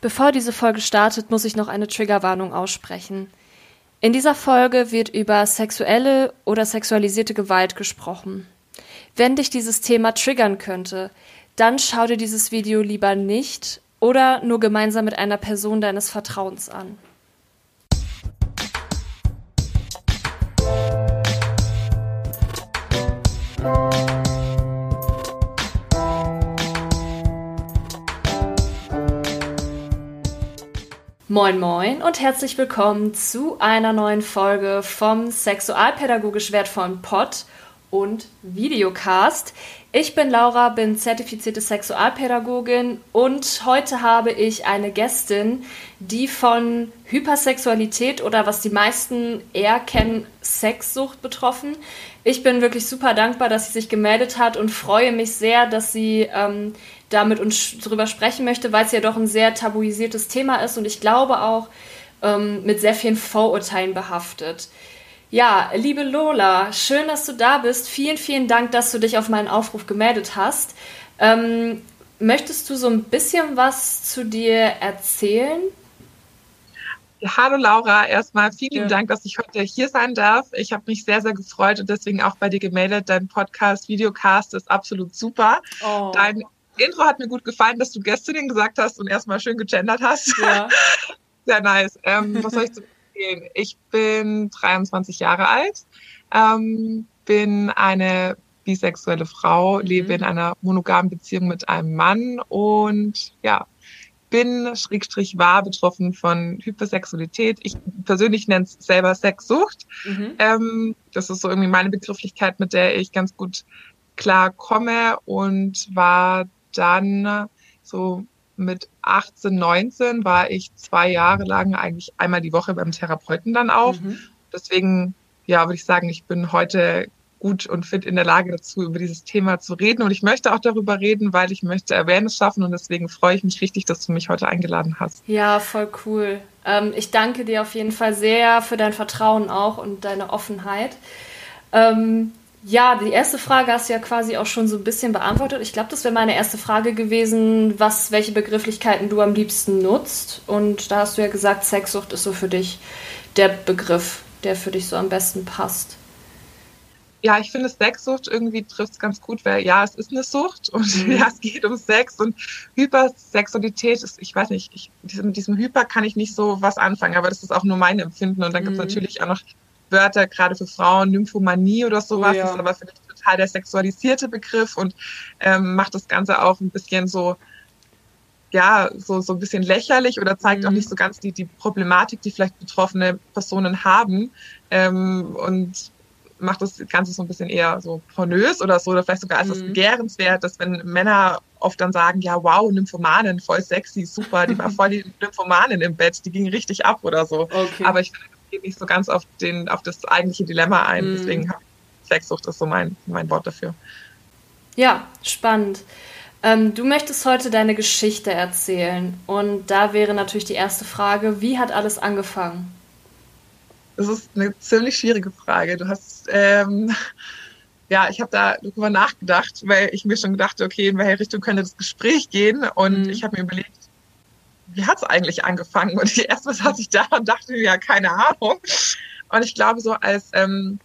Bevor diese Folge startet, muss ich noch eine Triggerwarnung aussprechen. In dieser Folge wird über sexuelle oder sexualisierte Gewalt gesprochen. Wenn dich dieses Thema triggern könnte, dann schau dir dieses Video lieber nicht oder nur gemeinsam mit einer Person deines Vertrauens an. Moin Moin und herzlich willkommen zu einer neuen Folge vom sexualpädagogisch wertvollen Pod und Videocast. Ich bin Laura, bin zertifizierte Sexualpädagogin und heute habe ich eine Gästin, die von Hypersexualität oder was die meisten eher kennen, Sexsucht betroffen. Ich bin wirklich super dankbar, dass sie sich gemeldet hat und freue mich sehr, dass sie ähm, da mit uns drüber sprechen möchte, weil es ja doch ein sehr tabuisiertes Thema ist und ich glaube auch ähm, mit sehr vielen Vorurteilen behaftet. Ja, liebe Lola, schön, dass du da bist. Vielen, vielen Dank, dass du dich auf meinen Aufruf gemeldet hast. Ähm, möchtest du so ein bisschen was zu dir erzählen? Hallo Laura, erstmal vielen ja. Dank, dass ich heute hier sein darf. Ich habe mich sehr, sehr gefreut und deswegen auch bei dir gemeldet. Dein Podcast, Videocast ist absolut super. Oh. Dein Intro hat mir gut gefallen, dass du Gästin gesagt hast und erstmal schön gegendert hast. Ja. Sehr nice. Ähm, was soll ich zu erzählen? Ich bin 23 Jahre alt, ähm, bin eine bisexuelle Frau, mhm. lebe in einer monogamen Beziehung mit einem Mann und ja, bin schrägstrich war betroffen von Hypersexualität. Ich persönlich nenne es selber Sexsucht. Mhm. Ähm, das ist so irgendwie meine Begrifflichkeit, mit der ich ganz gut klar komme und war dann so mit 18, 19 war ich zwei Jahre lang eigentlich einmal die Woche beim Therapeuten dann auch. Mhm. Deswegen, ja, würde ich sagen, ich bin heute gut und fit in der Lage dazu, über dieses Thema zu reden. Und ich möchte auch darüber reden, weil ich möchte Awareness schaffen und deswegen freue ich mich richtig, dass du mich heute eingeladen hast. Ja, voll cool. Ähm, ich danke dir auf jeden Fall sehr für dein Vertrauen auch und deine Offenheit. Ähm, ja, die erste Frage hast du ja quasi auch schon so ein bisschen beantwortet. Ich glaube, das wäre meine erste Frage gewesen, was, welche Begrifflichkeiten du am liebsten nutzt. Und da hast du ja gesagt, Sexsucht ist so für dich der Begriff, der für dich so am besten passt. Ja, ich finde Sexsucht irgendwie trifft es ganz gut, weil ja, es ist eine Sucht und mhm. ja, es geht um Sex und Hypersexualität ist, ich weiß nicht, ich, mit diesem Hyper kann ich nicht so was anfangen, aber das ist auch nur mein Empfinden und dann mhm. gibt es natürlich auch noch Wörter, gerade für Frauen, Nymphomanie oder sowas, oh, ja. ist aber für mich total der sexualisierte Begriff und ähm, macht das Ganze auch ein bisschen so, ja, so, so ein bisschen lächerlich oder zeigt mhm. auch nicht so ganz die, die Problematik, die vielleicht betroffene Personen haben ähm, und macht das Ganze so ein bisschen eher so pornös oder so, oder vielleicht sogar als mhm. das begehrenswert, dass wenn Männer oft dann sagen, ja, wow, Nymphomanin, voll sexy, super, die war voll die Nymphomanin im Bett, die ging richtig ab oder so. Okay. Aber ich finde, geht nicht so ganz auf, den, auf das eigentliche Dilemma ein. Mhm. Deswegen habe ich Sexsucht ist so mein, mein Wort dafür. Ja, spannend. Ähm, du möchtest heute deine Geschichte erzählen. Und da wäre natürlich die erste Frage, wie hat alles angefangen? Das ist eine ziemlich schwierige Frage. Du hast, ähm, ja, ich habe da darüber nachgedacht, weil ich mir schon gedacht, okay, in welche Richtung könnte das Gespräch gehen? Und mhm. ich habe mir überlegt, wie hat es eigentlich angefangen? Und ich erstmal saß ich da und dachte mir, ja, keine Ahnung. Und ich glaube, so als ähm,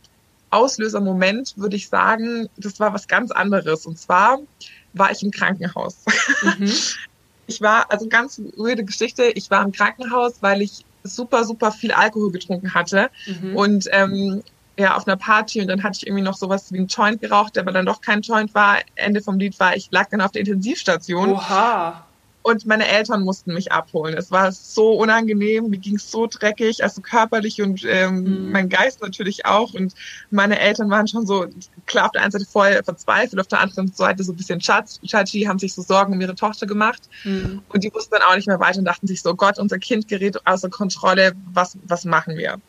Auslösermoment würde ich sagen, das war was ganz anderes. Und zwar war ich im Krankenhaus. Mhm. Ich war, also ganz weirde Geschichte, ich war im Krankenhaus, weil ich super, super viel Alkohol getrunken hatte. Mhm. Und ähm, ja, auf einer Party und dann hatte ich irgendwie noch sowas wie einen Joint geraucht, der aber dann doch kein Joint war. Ende vom Lied war, ich lag dann auf der Intensivstation. Oha. Und meine Eltern mussten mich abholen. Es war so unangenehm, mir ging es so dreckig, also körperlich und ähm, mhm. mein Geist natürlich auch. Und meine Eltern waren schon so, klar, auf der einen Seite voll verzweifelt, auf der anderen Seite so ein bisschen Chachi, haben sich so Sorgen um ihre Tochter gemacht. Mhm. Und die wussten dann auch nicht mehr weiter und dachten sich so, Gott, unser Kind gerät außer Kontrolle, was, was machen wir?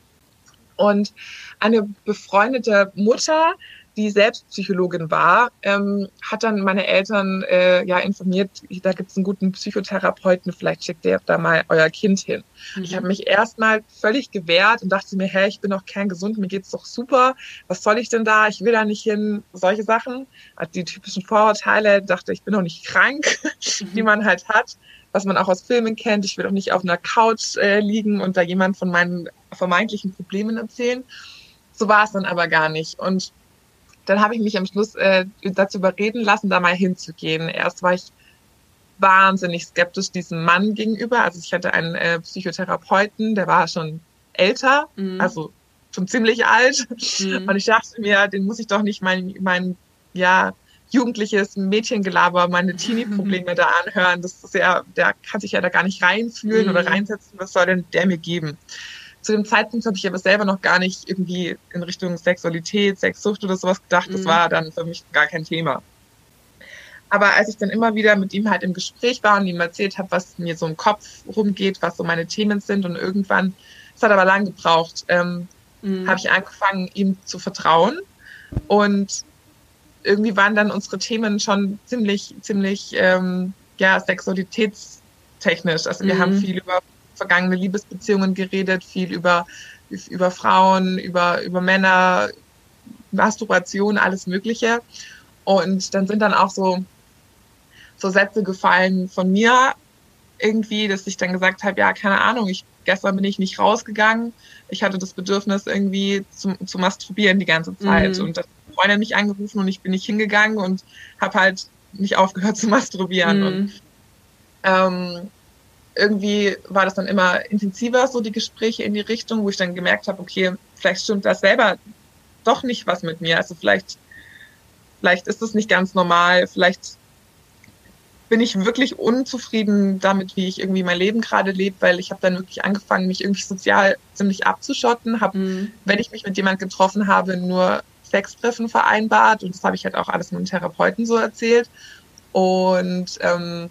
Und eine befreundete Mutter die selbst Psychologin war, ähm, hat dann meine Eltern äh, ja informiert, da gibt es einen guten Psychotherapeuten, vielleicht schickt ihr da mal euer Kind hin. Mhm. Ich habe mich erstmal völlig gewehrt und dachte mir, hey, ich bin doch kerngesund, mir geht's doch super, was soll ich denn da, ich will da nicht hin, solche Sachen. Hat die typischen Vorurteile, dachte, ich bin doch nicht krank, mhm. die man halt hat. was man auch aus Filmen kennt. Ich will auch nicht auf einer Couch äh, liegen und da jemand von meinen vermeintlichen Problemen erzählen. So war es dann aber gar nicht. Und dann habe ich mich am Schluss äh, dazu überreden lassen, da mal hinzugehen. Erst war ich wahnsinnig skeptisch diesem Mann gegenüber. Also ich hatte einen äh, Psychotherapeuten, der war schon älter, mhm. also schon ziemlich alt. Mhm. Und ich dachte mir, den muss ich doch nicht mein, mein ja, jugendliches Mädchengelaber, meine Teenie-Probleme da anhören. Das ist ja, der kann sich ja da gar nicht reinfühlen mhm. oder reinsetzen. Was soll denn der mir geben? Zu dem Zeitpunkt habe ich aber selber noch gar nicht irgendwie in Richtung Sexualität, Sexsucht oder sowas gedacht. Das mhm. war dann für mich gar kein Thema. Aber als ich dann immer wieder mit ihm halt im Gespräch war und ihm erzählt habe, was mir so im Kopf rumgeht, was so meine Themen sind und irgendwann, es hat aber lang gebraucht, ähm, mhm. habe ich angefangen, ihm zu vertrauen und irgendwie waren dann unsere Themen schon ziemlich, ziemlich, ähm, ja, sexualitätstechnisch. Also wir mhm. haben viel über vergangene Liebesbeziehungen geredet, viel über, über Frauen, über, über Männer, Masturbation, alles Mögliche. Und dann sind dann auch so, so Sätze gefallen von mir irgendwie, dass ich dann gesagt habe, ja, keine Ahnung, ich, gestern bin ich nicht rausgegangen. Ich hatte das Bedürfnis irgendwie zu, zu masturbieren die ganze Zeit. Mhm. Und dann hat eine Freundin mich angerufen und ich bin nicht hingegangen und habe halt nicht aufgehört zu masturbieren. Mhm. Und ähm, irgendwie war das dann immer intensiver, so die Gespräche in die Richtung, wo ich dann gemerkt habe, okay, vielleicht stimmt das selber doch nicht was mit mir. Also vielleicht, vielleicht ist es nicht ganz normal, vielleicht bin ich wirklich unzufrieden damit, wie ich irgendwie mein Leben gerade lebe, weil ich habe dann wirklich angefangen, mich irgendwie sozial ziemlich abzuschotten, habe, mhm. wenn ich mich mit jemand getroffen habe, nur Sextreffen vereinbart und das habe ich halt auch alles mit dem Therapeuten so erzählt und ähm,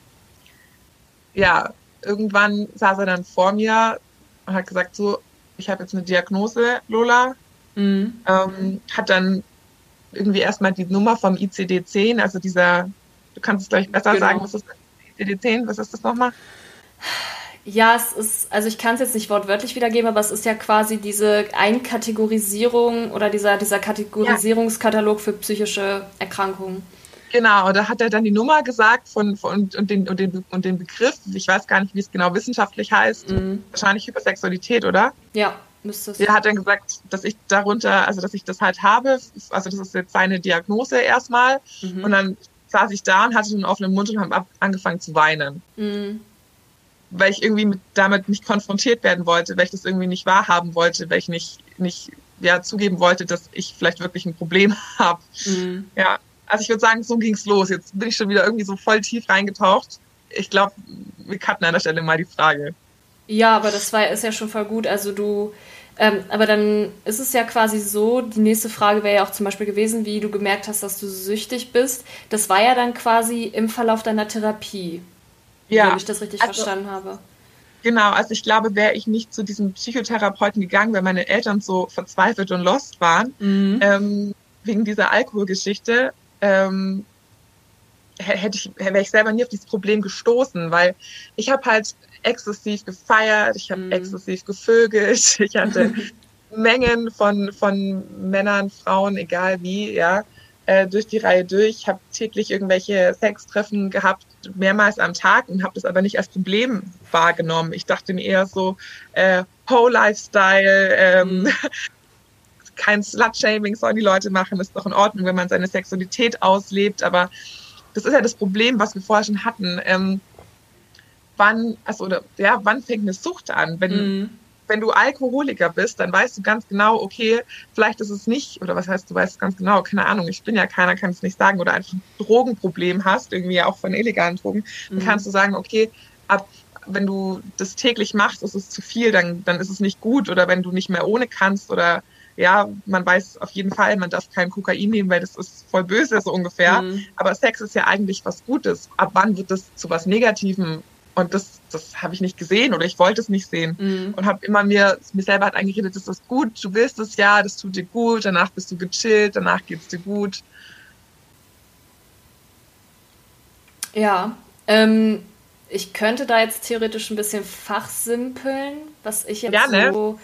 ja, irgendwann saß er dann vor mir und hat gesagt, so, ich habe jetzt eine Diagnose, Lola. Mhm. Ähm, hat dann irgendwie erstmal die Nummer vom ICD-10, also dieser, du kannst es gleich besser genau. sagen, was ist das ICD-10, was ist das nochmal? Ja, es ist, also ich kann es jetzt nicht wortwörtlich wiedergeben, aber es ist ja quasi diese Einkategorisierung oder dieser, dieser Kategorisierungskatalog ja. für psychische Erkrankungen. Genau, da hat er dann die Nummer gesagt von, von und, den, und, den, und den Begriff. Ich weiß gar nicht, wie es genau wissenschaftlich heißt. Mhm. Wahrscheinlich Hypersexualität, oder? Ja, müsste es. Er hat dann gesagt, dass ich darunter, also dass ich das halt habe. Also das ist jetzt seine Diagnose erstmal. Mhm. Und dann saß ich da und hatte einen offenen Mund und habe angefangen zu weinen. Mhm. Weil ich irgendwie mit, damit nicht konfrontiert werden wollte, weil ich das irgendwie nicht wahrhaben wollte, weil ich nicht, nicht ja, zugeben wollte, dass ich vielleicht wirklich ein Problem habe. Mhm. Ja, also ich würde sagen, so ging's los. Jetzt bin ich schon wieder irgendwie so voll tief reingetaucht. Ich glaube, wir cutten an der Stelle mal die Frage. Ja, aber das war ist ja schon voll gut. Also du, ähm, aber dann ist es ja quasi so, die nächste Frage wäre ja auch zum Beispiel gewesen, wie du gemerkt hast, dass du süchtig bist. Das war ja dann quasi im Verlauf deiner Therapie. Ja. Wenn ich das richtig also, verstanden habe. Genau, also ich glaube, wäre ich nicht zu diesem Psychotherapeuten gegangen, weil meine Eltern so verzweifelt und lost waren, mhm. ähm, wegen dieser Alkoholgeschichte, ähm, hätte ich, wäre ich selber nie auf dieses Problem gestoßen, weil ich habe halt exzessiv gefeiert, ich habe mhm. exzessiv gevögelt, ich hatte Mengen von, von Männern, Frauen, egal wie, ja, äh, durch die Reihe durch. Ich habe täglich irgendwelche Sextreffen gehabt, mehrmals am Tag und habe das aber nicht als Problem wahrgenommen. Ich dachte mir eher so, äh, Whole-Lifestyle, ähm, mhm. kein Slut-Shaming sollen die Leute machen, ist doch in Ordnung, wenn man seine Sexualität auslebt, aber das ist ja das Problem, was wir vorher schon hatten. Ähm, wann, also, oder, ja, wann fängt eine Sucht an? Wenn, mhm. wenn du Alkoholiker bist, dann weißt du ganz genau, okay, vielleicht ist es nicht, oder was heißt, du weißt ganz genau, keine Ahnung, ich bin ja keiner, kann es nicht sagen, oder einfach ein Drogenproblem hast, irgendwie auch von illegalen Drogen, mhm. dann kannst du sagen, okay, ab wenn du das täglich machst, ist es zu viel, dann, dann ist es nicht gut. Oder wenn du nicht mehr ohne kannst oder ja, man weiß auf jeden Fall, man darf kein Kokain nehmen, weil das ist voll böse, so ungefähr. Mhm. Aber Sex ist ja eigentlich was Gutes. Ab wann wird das zu was Negativem? Und das, das habe ich nicht gesehen oder ich wollte es nicht sehen. Mhm. Und habe immer mir, mir selber hat eingeredet, das ist gut, du willst es ja, das tut dir gut, danach bist du gechillt, danach geht's dir gut. Ja, ähm, ich könnte da jetzt theoretisch ein bisschen fachsimpeln, was ich jetzt Gerne. so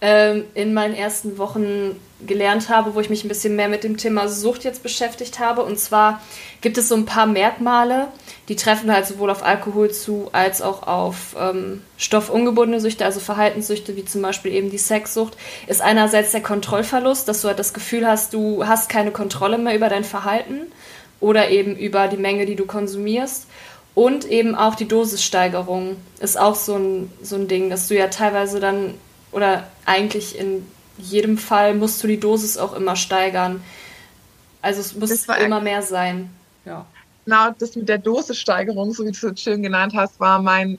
ähm, in meinen ersten Wochen gelernt habe, wo ich mich ein bisschen mehr mit dem Thema Sucht jetzt beschäftigt habe. Und zwar gibt es so ein paar Merkmale, die treffen halt sowohl auf Alkohol zu als auch auf ähm, stoffungebundene Süchte, also Verhaltenssüchte, wie zum Beispiel eben die Sexsucht, ist einerseits der Kontrollverlust, dass du halt das Gefühl hast, du hast keine Kontrolle mehr über dein Verhalten oder eben über die Menge, die du konsumierst. Und eben auch die Dosissteigerung ist auch so ein, so ein Ding, dass du ja teilweise dann, oder eigentlich in jedem Fall musst du die Dosis auch immer steigern. Also es muss immer mehr sein. Ja. Genau, das mit der Dosissteigerung, so wie du es schön genannt hast, war mein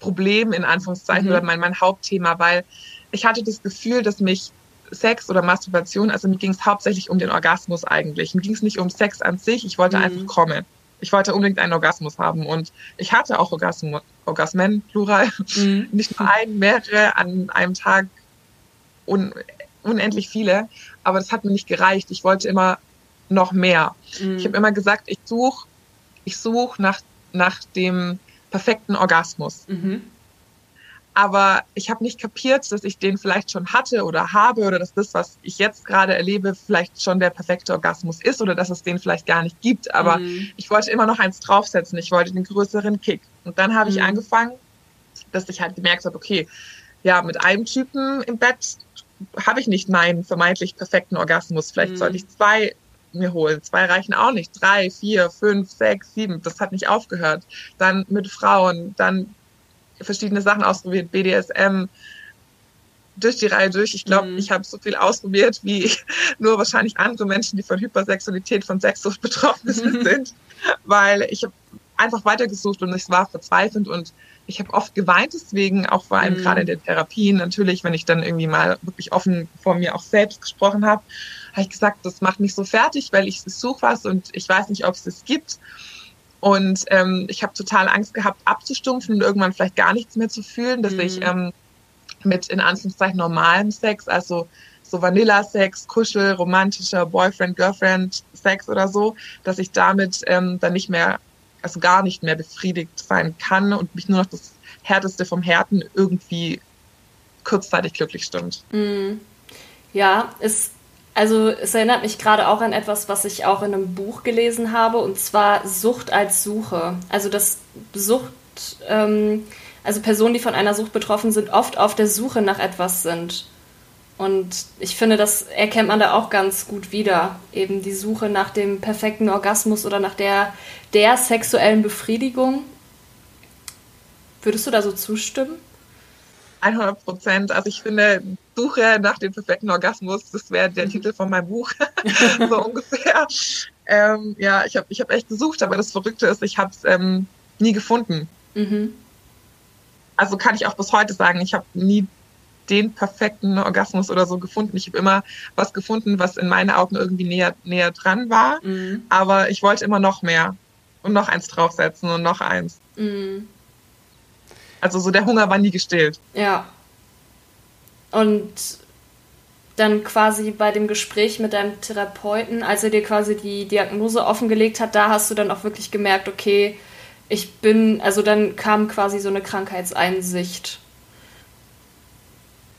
Problem in Anführungszeichen mhm. oder mein, mein Hauptthema, weil ich hatte das Gefühl, dass mich Sex oder Masturbation, also mir ging es hauptsächlich um den Orgasmus eigentlich. Mir ging es nicht um Sex an sich, ich wollte mhm. einfach kommen. Ich wollte unbedingt einen Orgasmus haben und ich hatte auch Orgasm, Orgasmen, plural, mhm. nicht nur einen, mehrere an einem Tag, un, unendlich viele, aber das hat mir nicht gereicht. Ich wollte immer noch mehr. Mhm. Ich habe immer gesagt, ich suche ich suche nach, nach dem perfekten Orgasmus. Mhm. Aber ich habe nicht kapiert, dass ich den vielleicht schon hatte oder habe oder dass das, was ich jetzt gerade erlebe, vielleicht schon der perfekte Orgasmus ist oder dass es den vielleicht gar nicht gibt. Aber mhm. ich wollte immer noch eins draufsetzen. Ich wollte den größeren Kick. Und dann habe mhm. ich angefangen, dass ich halt gemerkt habe, okay, ja, mit einem Typen im Bett habe ich nicht meinen vermeintlich perfekten Orgasmus. Vielleicht mhm. sollte ich zwei mir holen. Zwei reichen auch nicht. Drei, vier, fünf, sechs, sieben. Das hat nicht aufgehört. Dann mit Frauen, dann verschiedene Sachen ausprobiert, BDSM, durch die Reihe durch. Ich glaube, mhm. ich habe so viel ausprobiert, wie nur wahrscheinlich andere Menschen, die von Hypersexualität, von Sexsucht betroffen mhm. sind, weil ich habe einfach weitergesucht und es war verzweifelt und ich habe oft geweint deswegen, auch vor allem mhm. gerade in der Therapie. Natürlich, wenn ich dann irgendwie mal wirklich offen vor mir auch selbst gesprochen habe, habe ich gesagt, das macht mich so fertig, weil ich suche was und ich weiß nicht, ob es das gibt. Und ähm, ich habe total Angst gehabt, abzustumpfen und irgendwann vielleicht gar nichts mehr zu fühlen, dass mhm. ich ähm, mit in Anführungszeichen normalem Sex, also so Vanilla-Sex, Kuschel, romantischer Boyfriend, Girlfriend, Sex oder so, dass ich damit ähm, dann nicht mehr, also gar nicht mehr befriedigt sein kann und mich nur noch das Härteste vom Härten irgendwie kurzzeitig glücklich stimmt. Mhm. Ja, es also es erinnert mich gerade auch an etwas, was ich auch in einem Buch gelesen habe, und zwar Sucht als Suche. Also das Sucht, ähm, also Personen, die von einer Sucht betroffen sind, oft auf der Suche nach etwas sind. Und ich finde, das erkennt man da auch ganz gut wieder. Eben die Suche nach dem perfekten Orgasmus oder nach der, der sexuellen Befriedigung. Würdest du da so zustimmen? 100 Prozent. Also ich finde, Suche nach dem perfekten Orgasmus, das wäre der. Titel von meinem Buch, so ungefähr. Ähm, ja, ich habe ich hab echt gesucht, aber das Verrückte ist, ich habe es ähm, nie gefunden. Mhm. Also kann ich auch bis heute sagen, ich habe nie den perfekten Orgasmus oder so gefunden. Ich habe immer was gefunden, was in meinen Augen irgendwie näher, näher dran war. Mhm. Aber ich wollte immer noch mehr und noch eins draufsetzen und noch eins. Mhm. Also so der Hunger war nie gestillt. Ja. Und dann quasi bei dem Gespräch mit deinem Therapeuten, als er dir quasi die Diagnose offengelegt hat, da hast du dann auch wirklich gemerkt, okay, ich bin, also dann kam quasi so eine Krankheitseinsicht.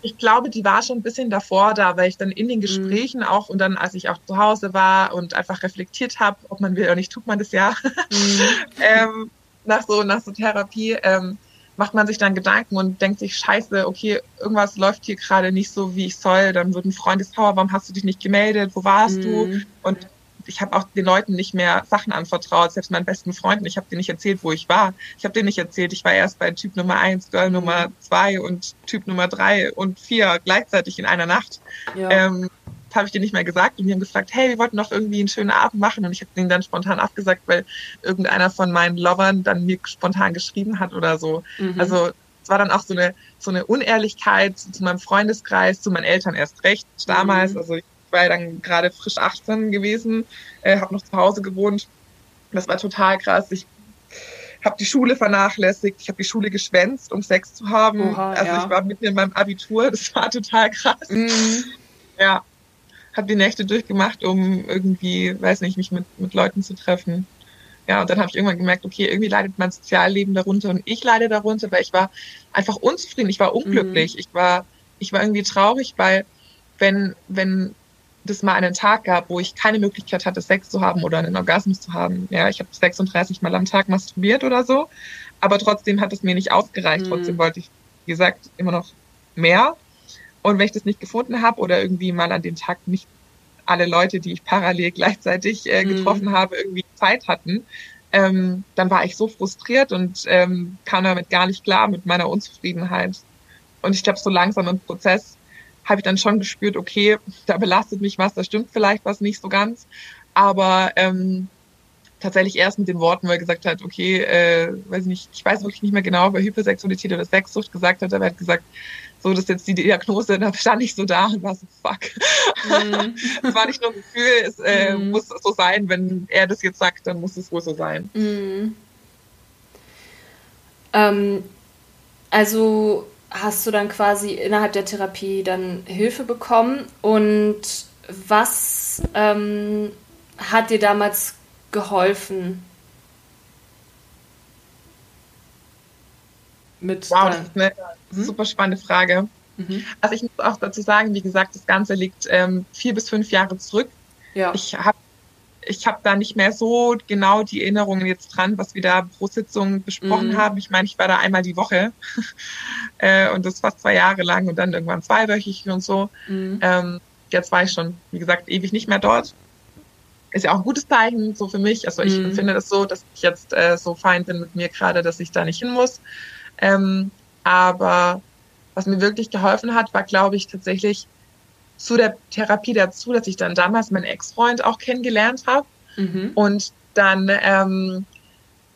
Ich glaube, die war schon ein bisschen davor da, weil ich dann in den mhm. Gesprächen mhm. auch und dann, als ich auch zu Hause war und einfach reflektiert habe, ob man will oder nicht, tut man das ja. Mhm. ähm, nach so nach so Therapie. Ähm, macht man sich dann Gedanken und denkt sich, scheiße, okay, irgendwas läuft hier gerade nicht so, wie ich soll. Dann wird ein Freund sauer, warum hast du dich nicht gemeldet, wo warst mhm. du? Und ich habe auch den Leuten nicht mehr Sachen anvertraut, selbst meinen besten Freunden. Ich habe denen nicht erzählt, wo ich war. Ich habe denen nicht erzählt, ich war erst bei Typ Nummer eins, Girl Nummer mhm. zwei und Typ Nummer drei und vier gleichzeitig in einer Nacht. Ja. Ähm, habe ich dir nicht mehr gesagt und die haben gefragt, hey, wir wollten doch irgendwie einen schönen Abend machen und ich habe denen dann spontan abgesagt, weil irgendeiner von meinen Lovern dann mir spontan geschrieben hat oder so. Mhm. Also es war dann auch so eine so eine Unehrlichkeit zu meinem Freundeskreis, zu meinen Eltern erst recht damals. Mhm. Also ich war dann gerade frisch 18 gewesen, äh, habe noch zu Hause gewohnt. Das war total krass. Ich habe die Schule vernachlässigt, ich habe die Schule geschwänzt, um Sex zu haben. Oha, also ja. ich war mitten in meinem Abitur, das war total krass. Mhm. Ja, habe die Nächte durchgemacht, um irgendwie, weiß nicht, mich mit, mit Leuten zu treffen. Ja, und dann habe ich irgendwann gemerkt, okay, irgendwie leidet mein Sozialleben darunter und ich leide darunter, weil ich war einfach unzufrieden, ich war unglücklich, mhm. ich war, ich war irgendwie traurig, weil wenn, wenn das mal einen Tag gab, wo ich keine Möglichkeit hatte, Sex zu haben oder einen Orgasmus zu haben. Ja, ich habe 36 Mal am Tag masturbiert oder so, aber trotzdem hat es mir nicht ausgereicht. Mhm. Trotzdem wollte ich, wie gesagt, immer noch mehr. Und wenn ich das nicht gefunden habe oder irgendwie mal an dem Tag nicht alle Leute, die ich parallel gleichzeitig äh, mhm. getroffen mhm. habe, irgendwie Zeit hatten, ähm, dann war ich so frustriert und ähm, kam damit gar nicht klar mit meiner Unzufriedenheit. Und ich glaube, so langsam im Prozess habe ich dann schon gespürt, okay, da belastet mich was, da stimmt vielleicht was nicht so ganz. Aber ähm, tatsächlich erst mit den Worten, weil er gesagt hat, okay, äh, weiß nicht, ich weiß wirklich nicht mehr genau, ob er Hypersexualität oder Sexsucht gesagt hat, aber er hat gesagt, so, das ist jetzt die Diagnose, da stand ich so da und war so, fuck. Mhm. Es war nicht nur ein Gefühl, es äh, mhm. muss so sein, wenn er das jetzt sagt, dann muss es wohl so sein. Mhm. Ähm, also hast du dann quasi innerhalb der Therapie dann Hilfe bekommen und was ähm, hat dir damals geholfen? Mit wow, das ist eine mhm. super spannende Frage. Mhm. Also ich muss auch dazu sagen, wie gesagt, das Ganze liegt ähm, vier bis fünf Jahre zurück. Ja. Ich habe ich habe da nicht mehr so genau die Erinnerungen jetzt dran, was wir da pro Sitzung besprochen mhm. haben. Ich meine, ich war da einmal die Woche äh, und das fast zwei Jahre lang und dann irgendwann zweiwöchig und so. Mhm. Ähm, jetzt war ich schon, wie gesagt, ewig nicht mehr dort. Ist ja auch ein gutes Zeichen so für mich. Also ich mhm. finde das so, dass ich jetzt äh, so fein bin mit mir gerade, dass ich da nicht hin muss. Ähm, aber was mir wirklich geholfen hat, war, glaube ich, tatsächlich zu der Therapie dazu, dass ich dann damals meinen Ex-Freund auch kennengelernt habe mhm. und dann ähm,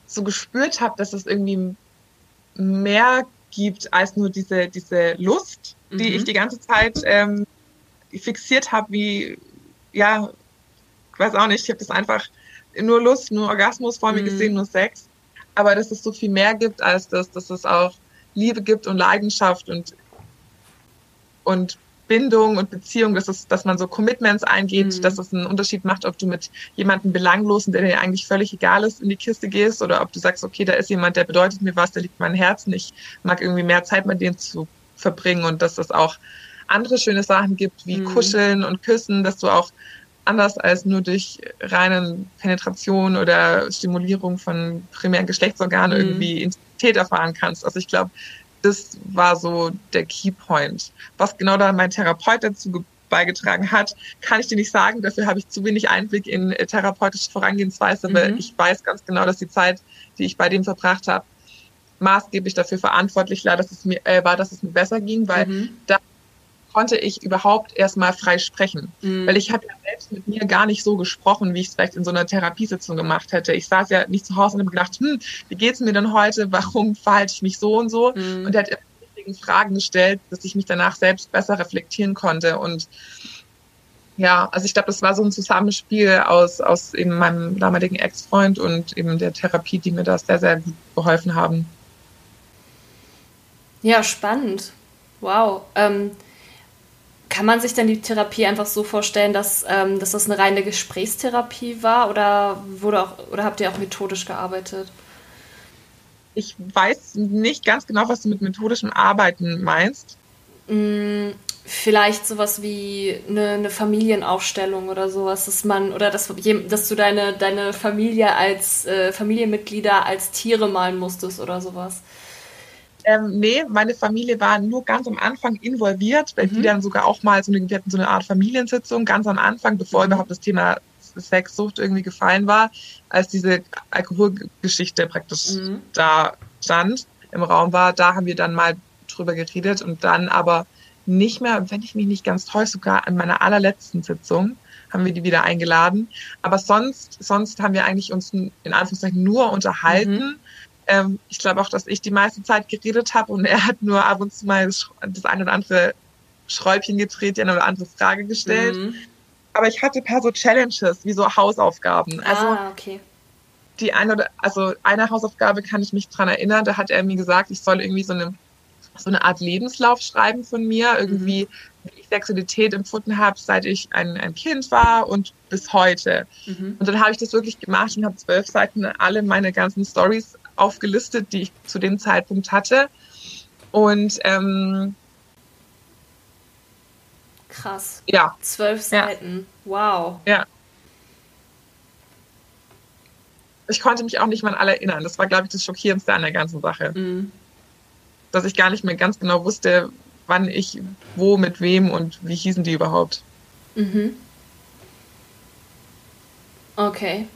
so gespürt habe, dass es irgendwie mehr gibt als nur diese, diese Lust, mhm. die ich die ganze Zeit ähm, fixiert habe, wie, ja, ich weiß auch nicht, ich habe das einfach nur Lust, nur Orgasmus vor mir mhm. gesehen, nur Sex. Aber dass es so viel mehr gibt als das, dass es auch Liebe gibt und Leidenschaft und, und Bindung und Beziehung, dass, es, dass man so Commitments eingeht, mhm. dass es einen Unterschied macht, ob du mit jemandem belanglosen, der dir eigentlich völlig egal ist, in die Kiste gehst oder ob du sagst, okay, da ist jemand, der bedeutet mir was, der liegt mein Herzen, ich mag irgendwie mehr Zeit mit dem zu verbringen und dass es auch andere schöne Sachen gibt, wie mhm. Kuscheln und Küssen, dass du auch anders als nur durch reine Penetration oder Stimulierung von primären Geschlechtsorganen mhm. irgendwie Intimität erfahren kannst. Also ich glaube, das war so der Keypoint. Was genau da mein Therapeut dazu beigetragen hat, kann ich dir nicht sagen. Dafür habe ich zu wenig Einblick in äh, therapeutische Vorangehensweise, aber mhm. ich weiß ganz genau, dass die Zeit, die ich bei dem verbracht habe, maßgeblich dafür verantwortlich war, dass es mir, äh, war, dass es mir besser ging, weil mhm. da konnte ich überhaupt erstmal frei sprechen. Mhm. Weil ich habe ja selbst mit mir gar nicht so gesprochen, wie ich es vielleicht in so einer Therapiesitzung gemacht hätte. Ich saß ja nicht zu Hause und habe gedacht, hm, wie geht's mir denn heute? Warum verhalte ich mich so und so? Mhm. Und er hat richtigen Fragen gestellt, dass ich mich danach selbst besser reflektieren konnte. Und ja, also ich glaube, das war so ein Zusammenspiel aus, aus eben meinem damaligen Ex-Freund und eben der Therapie, die mir da sehr, sehr gut geholfen haben. Ja, spannend. Wow. Ähm, kann man sich denn die Therapie einfach so vorstellen, dass, ähm, dass das eine reine Gesprächstherapie war oder, wurde auch, oder habt ihr auch methodisch gearbeitet? Ich weiß nicht ganz genau, was du mit methodischem Arbeiten meinst. Mm, vielleicht sowas wie eine, eine, Familienaufstellung oder sowas, dass man, oder dass, dass du deine, deine Familie als äh, Familienmitglieder als Tiere malen musstest oder sowas. Ähm, nee, meine Familie war nur ganz am Anfang involviert, weil mhm. die dann sogar auch mal so eine, wir hatten so eine Art Familiensitzung ganz am Anfang, bevor mhm. überhaupt das Thema Sexsucht irgendwie gefallen war, als diese Alkoholgeschichte praktisch mhm. da stand, im Raum war, da haben wir dann mal drüber geredet und dann aber nicht mehr, wenn ich mich nicht ganz täusche, sogar an meiner allerletzten Sitzung haben wir die wieder eingeladen. Aber sonst, sonst haben wir eigentlich uns in Anführungszeichen nur unterhalten. Ähm, ich glaube auch, dass ich die meiste Zeit geredet habe und er hat nur ab und zu mal das, das ein oder andere Schräubchen gedreht, die eine oder andere Frage gestellt. Mhm. Aber ich hatte per so Challenges, wie so Hausaufgaben. Also ah, okay. Die eine oder, also eine Hausaufgabe kann ich mich dran erinnern, da hat er mir gesagt, ich soll irgendwie so eine, so eine Art Lebenslauf schreiben von mir, irgendwie, mhm. wie ich Sexualität empfunden habe, seit ich ein, ein Kind war und bis heute. Mhm. Und dann habe ich das wirklich gemacht und habe zwölf Seiten alle meine ganzen Stories aufgelistet, die ich zu dem Zeitpunkt hatte. Und ähm, Krass. Ja. Zwölf Seiten. Ja. Wow. Ja. Ich konnte mich auch nicht mal an alle erinnern. Das war, glaube ich, das Schockierendste an der ganzen Sache. Mhm. Dass ich gar nicht mehr ganz genau wusste, wann ich wo, mit wem und wie hießen die überhaupt. Mhm. Okay.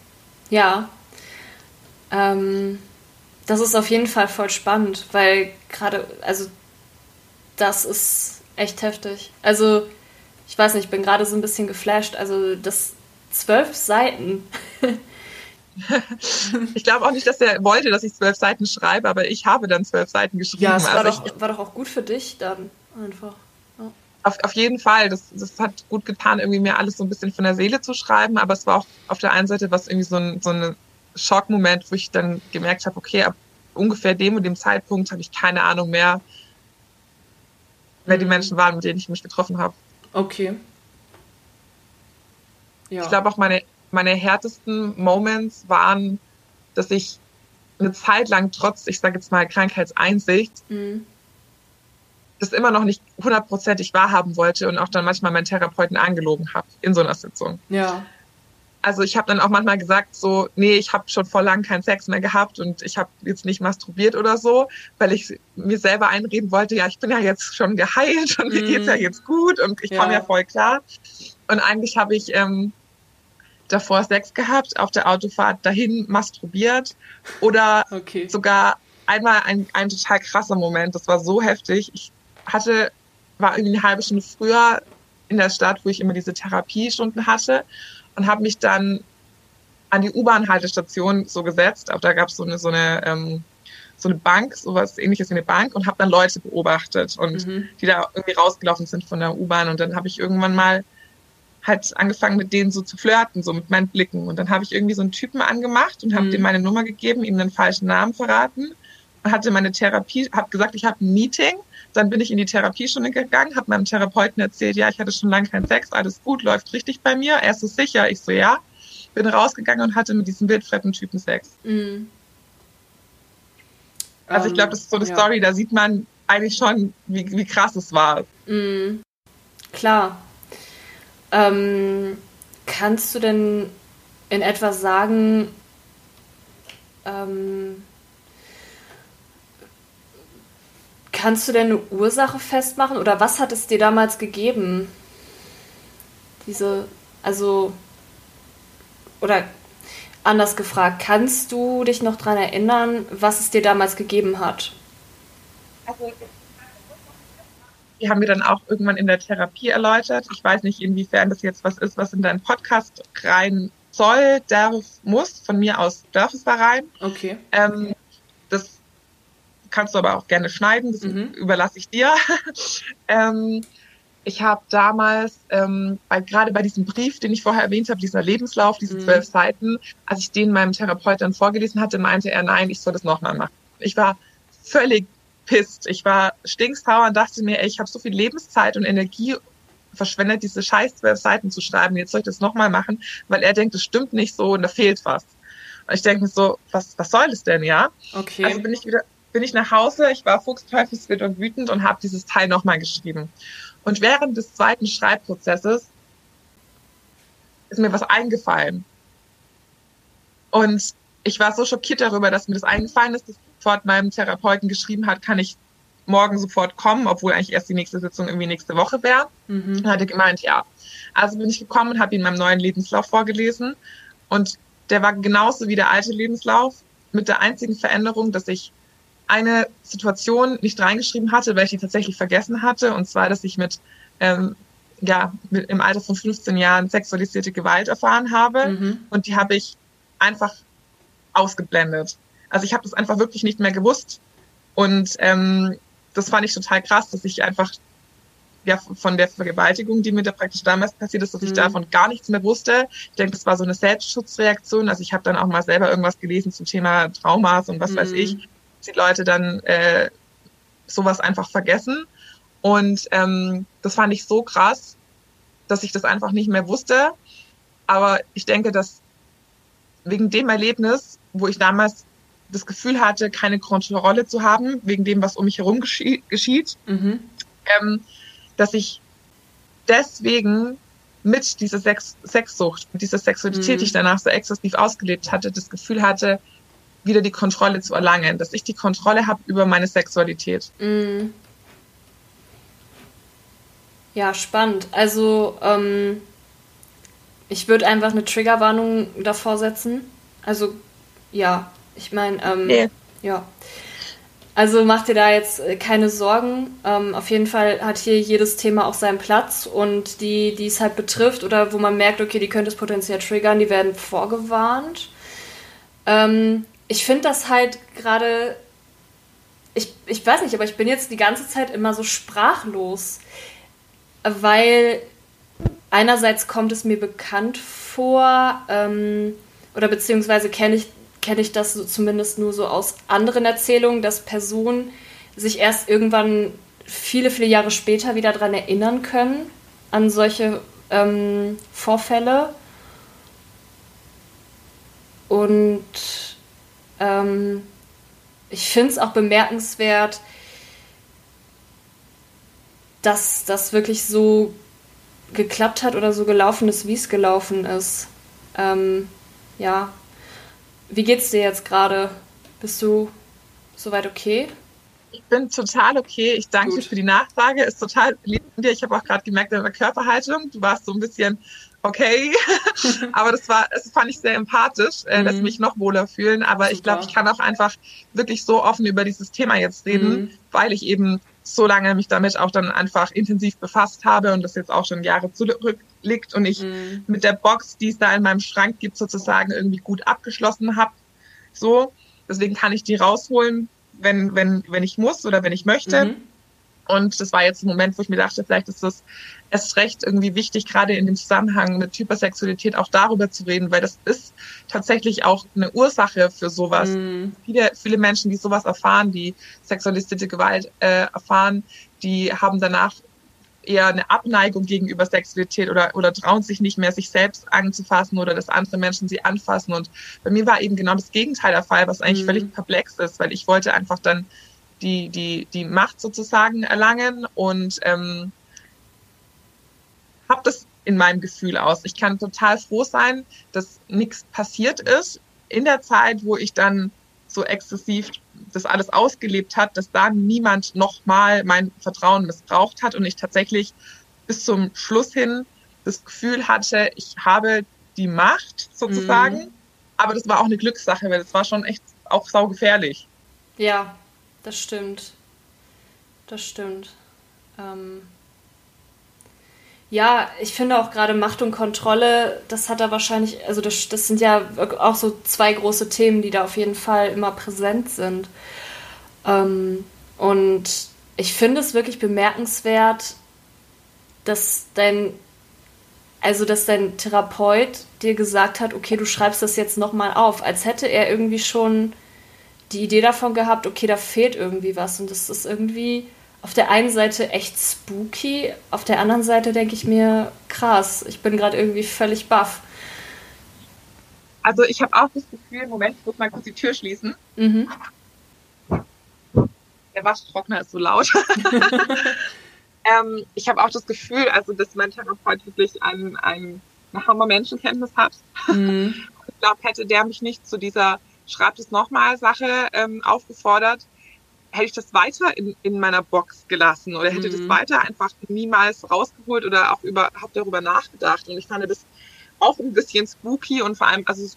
Ja. Ähm, das ist auf jeden Fall voll spannend, weil gerade, also das ist echt heftig. Also, ich weiß nicht, ich bin gerade so ein bisschen geflasht. Also, das zwölf Seiten. ich glaube auch nicht, dass er wollte, dass ich zwölf Seiten schreibe, aber ich habe dann zwölf Seiten geschrieben. Ja, es war, also doch, war doch auch gut für dich dann einfach. Ja. Auf, auf jeden Fall. Das, das hat gut getan, irgendwie mir alles so ein bisschen von der Seele zu schreiben, aber es war auch auf der einen Seite was irgendwie so ein, so ein Schockmoment, wo ich dann gemerkt habe, okay, ab ungefähr dem und dem Zeitpunkt habe ich keine Ahnung mehr, wer die mhm. Menschen waren, mit denen ich mich getroffen habe. Okay. Ja. Ich glaube auch meine, meine härtesten Moments waren, dass ich eine Zeit lang trotz, ich sage jetzt mal, Krankheitseinsicht, mhm. das immer noch nicht hundertprozentig wahrhaben wollte und auch dann manchmal meinen Therapeuten angelogen habe in so einer Sitzung. Ja also ich habe dann auch manchmal gesagt, so, nee, ich habe schon vor lang keinen Sex mehr gehabt und ich habe jetzt nicht masturbiert oder so, weil ich mir selber einreden wollte, ja, ich bin ja jetzt schon geheilt und mir geht's ja mhm. jetzt gut und ich ja. komme ja voll klar. Und eigentlich habe ich ähm, davor Sex gehabt, auf der Autofahrt dahin masturbiert oder okay. sogar einmal ein, ein total krasser Moment, das war so heftig. Ich hatte, war irgendwie eine halbe Stunde früher in der Stadt, wo ich immer diese Therapiestunden hatte und habe mich dann an die U-Bahn-Haltestation so gesetzt. Auch da gab es so eine, so eine, ähm, so eine Bank, sowas ähnliches wie eine Bank und habe dann Leute beobachtet und mhm. die da irgendwie rausgelaufen sind von der U-Bahn. Und dann habe ich irgendwann mal halt angefangen mit denen so zu flirten, so mit meinen Blicken. Und dann habe ich irgendwie so einen Typen angemacht und habe mhm. dem meine Nummer gegeben, ihm den falschen Namen verraten und hatte meine Therapie, habe gesagt, ich habe ein Meeting. Dann bin ich in die Therapiestunde gegangen, habe meinem Therapeuten erzählt, ja, ich hatte schon lange keinen Sex, alles gut, läuft richtig bei mir. Er ist so sicher, ich so, ja. Bin rausgegangen und hatte mit diesem wildfremden Typen Sex. Mhm. Also ich glaube, das ist so eine ja. Story, da sieht man eigentlich schon, wie, wie krass es war. Mhm. Klar. Ähm, kannst du denn in etwa sagen, ähm, Kannst du denn eine Ursache festmachen oder was hat es dir damals gegeben? Diese, also, oder anders gefragt, kannst du dich noch daran erinnern, was es dir damals gegeben hat? Also, die haben mir dann auch irgendwann in der Therapie erläutert. Ich weiß nicht, inwiefern das jetzt was ist, was in deinen Podcast rein soll, darf, muss. Von mir aus darf es da rein. Okay. Ähm, kannst du aber auch gerne schneiden, das mhm. überlasse ich dir. ähm, ich habe damals, ähm, bei, gerade bei diesem Brief, den ich vorher erwähnt habe, dieser Lebenslauf, diese mhm. zwölf Seiten, als ich den meinem Therapeut dann vorgelesen hatte, meinte er, nein, ich soll das nochmal machen. Ich war völlig pisst. Ich war stinksauer und dachte mir, ey, ich habe so viel Lebenszeit und Energie verschwendet, diese scheiß zwölf Seiten zu schreiben. Jetzt soll ich das nochmal machen, weil er denkt, es stimmt nicht so und da fehlt was. Und ich denke mir so, was, was soll das denn, ja? Okay. Also bin ich wieder, bin ich nach Hause, ich war fuchsteufelswild und wütend und habe dieses Teil nochmal geschrieben. Und während des zweiten Schreibprozesses ist mir was eingefallen. Und ich war so schockiert darüber, dass mir das eingefallen ist, dass sofort meinem Therapeuten geschrieben hat, kann ich morgen sofort kommen, obwohl eigentlich erst die nächste Sitzung irgendwie nächste Woche wäre. Mhm. Und hat er gemeint, ja. Also bin ich gekommen und habe ihm meinen neuen Lebenslauf vorgelesen. Und der war genauso wie der alte Lebenslauf, mit der einzigen Veränderung, dass ich eine Situation nicht reingeschrieben hatte, weil ich die tatsächlich vergessen hatte. Und zwar, dass ich mit, ähm, ja, mit, im Alter von 15 Jahren sexualisierte Gewalt erfahren habe. Mhm. Und die habe ich einfach ausgeblendet. Also ich habe das einfach wirklich nicht mehr gewusst. Und ähm, das fand ich total krass, dass ich einfach ja, von der Vergewaltigung, die mir da praktisch damals passiert ist, dass ich mhm. davon gar nichts mehr wusste. Ich denke, das war so eine Selbstschutzreaktion. Also ich habe dann auch mal selber irgendwas gelesen zum Thema Traumas und was mhm. weiß ich die Leute dann äh, sowas einfach vergessen. Und ähm, das fand ich so krass, dass ich das einfach nicht mehr wusste. Aber ich denke, dass wegen dem Erlebnis, wo ich damals das Gefühl hatte, keine Kontrolle zu haben, wegen dem, was um mich herum geschieht, mhm. ähm, dass ich deswegen mit dieser Sex Sexsucht, mit dieser Sexualität, mhm. die ich danach so exzessiv ausgelebt hatte, das Gefühl hatte, wieder die Kontrolle zu erlangen, dass ich die Kontrolle habe über meine Sexualität. Mhm. Ja, spannend. Also ähm, ich würde einfach eine Triggerwarnung davor setzen. Also ja, ich meine, ähm, nee. ja. Also mach dir da jetzt äh, keine Sorgen. Ähm, auf jeden Fall hat hier jedes Thema auch seinen Platz und die, die es halt betrifft oder wo man merkt, okay, die könnte es potenziell triggern, die werden vorgewarnt. Ähm, ich finde das halt gerade, ich, ich weiß nicht, aber ich bin jetzt die ganze Zeit immer so sprachlos, weil einerseits kommt es mir bekannt vor, ähm, oder beziehungsweise kenne ich kenne ich das so zumindest nur so aus anderen Erzählungen, dass Personen sich erst irgendwann viele, viele Jahre später wieder daran erinnern können, an solche ähm, Vorfälle. Und ähm, ich finde es auch bemerkenswert, dass das wirklich so geklappt hat oder so gelaufen ist, wie es gelaufen ist. Ähm, ja, wie geht's dir jetzt gerade? Bist du soweit okay? Ich bin total okay. Ich danke Gut. für die Nachfrage. Ist total lieb von dir. Ich habe auch gerade gemerkt, deine Körperhaltung, du warst so ein bisschen okay. Aber das war, das fand ich sehr empathisch, äh, mhm. lässt mich noch wohler fühlen. Aber Super. ich glaube, ich kann auch einfach wirklich so offen über dieses Thema jetzt reden, mhm. weil ich eben so lange mich damit auch dann einfach intensiv befasst habe und das jetzt auch schon Jahre zurückliegt und ich mhm. mit der Box, die es da in meinem Schrank gibt, sozusagen irgendwie gut abgeschlossen habe. So, deswegen kann ich die rausholen, wenn, wenn, wenn ich muss oder wenn ich möchte. Mhm. Und das war jetzt ein Moment, wo ich mir dachte, vielleicht ist das erst recht irgendwie wichtig, gerade in dem Zusammenhang mit Hypersexualität auch darüber zu reden, weil das ist tatsächlich auch eine Ursache für sowas. Mm. Viele, viele Menschen, die sowas erfahren, die sexualisierte Gewalt äh, erfahren, die haben danach eher eine Abneigung gegenüber Sexualität oder, oder trauen sich nicht mehr, sich selbst anzufassen oder dass andere Menschen sie anfassen. Und bei mir war eben genau das Gegenteil der Fall, was eigentlich mm. völlig perplex ist, weil ich wollte einfach dann die, die, die Macht sozusagen erlangen und ähm, habe das in meinem Gefühl aus. Ich kann total froh sein, dass nichts passiert ist in der Zeit, wo ich dann so exzessiv das alles ausgelebt hat, dass da niemand nochmal mein Vertrauen missbraucht hat und ich tatsächlich bis zum Schluss hin das Gefühl hatte, ich habe die Macht sozusagen. Mhm. Aber das war auch eine Glückssache, weil das war schon echt auch saugefährlich. Ja, das stimmt. Das stimmt. Ähm ja, ich finde auch gerade Macht und Kontrolle, das hat da wahrscheinlich, also das, das sind ja auch so zwei große Themen, die da auf jeden Fall immer präsent sind. Ähm und ich finde es wirklich bemerkenswert, dass dein, also dass dein Therapeut dir gesagt hat, okay, du schreibst das jetzt nochmal auf, als hätte er irgendwie schon die Idee davon gehabt, okay, da fehlt irgendwie was. Und das ist irgendwie auf der einen Seite echt spooky, auf der anderen Seite denke ich mir, krass, ich bin gerade irgendwie völlig baff. Also ich habe auch das Gefühl, Moment, ich muss mal kurz die Tür schließen. Mhm. Der Waschtrockner ist so laut. ähm, ich habe auch das Gefühl, also dass mein Therapeut wirklich ein, ein, eine Hammer Menschenkenntnis hat. Mhm. Ich glaube, hätte der mich nicht zu dieser schreibt es nochmal Sache ähm, aufgefordert, hätte ich das weiter in, in meiner Box gelassen oder hätte mhm. das weiter einfach niemals rausgeholt oder auch überhaupt darüber nachgedacht. Und ich fand das auch ein bisschen spooky und vor allem, also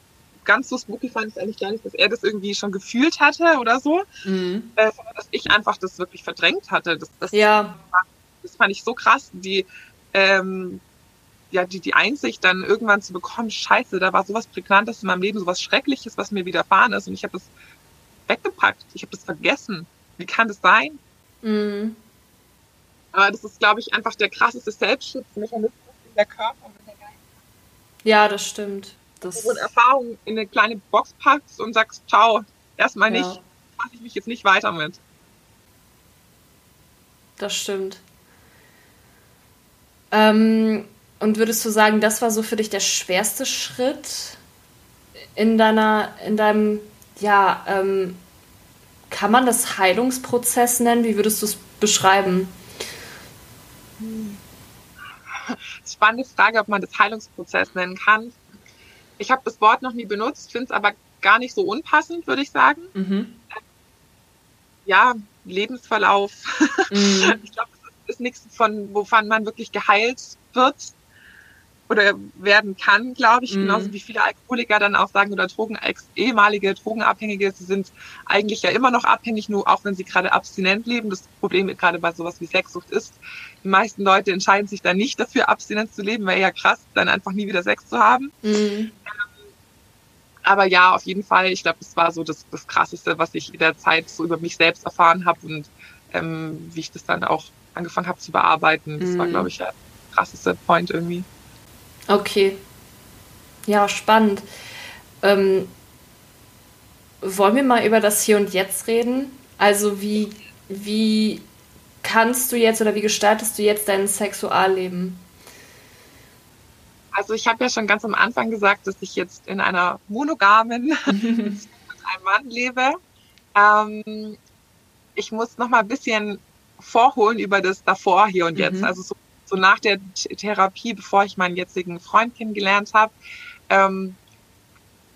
ganz so spooky fand ich eigentlich gar nicht, dass er das irgendwie schon gefühlt hatte oder so, mhm. äh, sondern dass ich einfach das wirklich verdrängt hatte. Das, das, ja. das fand ich so krass. Die, ähm, ja, die, die Einsicht dann irgendwann zu bekommen, scheiße, da war sowas Prägnantes in meinem Leben, sowas Schreckliches, was mir widerfahren ist und ich habe das weggepackt, ich habe das vergessen. Wie kann das sein? Mhm. Aber das ist, glaube ich, einfach der krasseste Selbstschutzmechanismus in der Körper und der Geist. Ja, das stimmt. Das du Erfahrung in eine kleine Box packst und sagst, ciao, erstmal ja. nicht, fasse ich mich jetzt nicht weiter mit. Das stimmt. Ähm, und würdest du sagen, das war so für dich der schwerste Schritt in deiner, in deinem, ja, ähm, kann man das Heilungsprozess nennen? Wie würdest du es beschreiben? spannende Frage, ob man das Heilungsprozess nennen kann. Ich habe das Wort noch nie benutzt, finde es aber gar nicht so unpassend, würde ich sagen. Mhm. Ja, Lebensverlauf. Mhm. Ich glaube, es ist nichts von, wovon man wirklich geheilt wird oder werden kann, glaube ich, mhm. genauso wie viele Alkoholiker dann auch sagen oder Drogen, ehemalige Drogenabhängige, sie sind eigentlich ja immer noch abhängig, nur auch wenn sie gerade abstinent leben. Das Problem gerade bei sowas wie Sexsucht ist, die meisten Leute entscheiden sich dann nicht dafür, abstinent zu leben, weil ja krass, dann einfach nie wieder Sex zu haben. Mhm. Aber ja, auf jeden Fall, ich glaube, das war so das, das Krasseste, was ich in der Zeit so über mich selbst erfahren habe und ähm, wie ich das dann auch angefangen habe zu bearbeiten. Das mhm. war, glaube ich, der krasseste Point irgendwie. Okay. Ja, spannend. Ähm, wollen wir mal über das Hier und Jetzt reden? Also wie, wie kannst du jetzt oder wie gestaltest du jetzt dein Sexualleben? Also ich habe ja schon ganz am Anfang gesagt, dass ich jetzt in einer monogamen mit einem Mann lebe. Ähm, ich muss noch mal ein bisschen vorholen über das davor, hier und jetzt. Mhm. Also so so nach der Therapie, bevor ich meinen jetzigen Freund kennengelernt habe, ähm,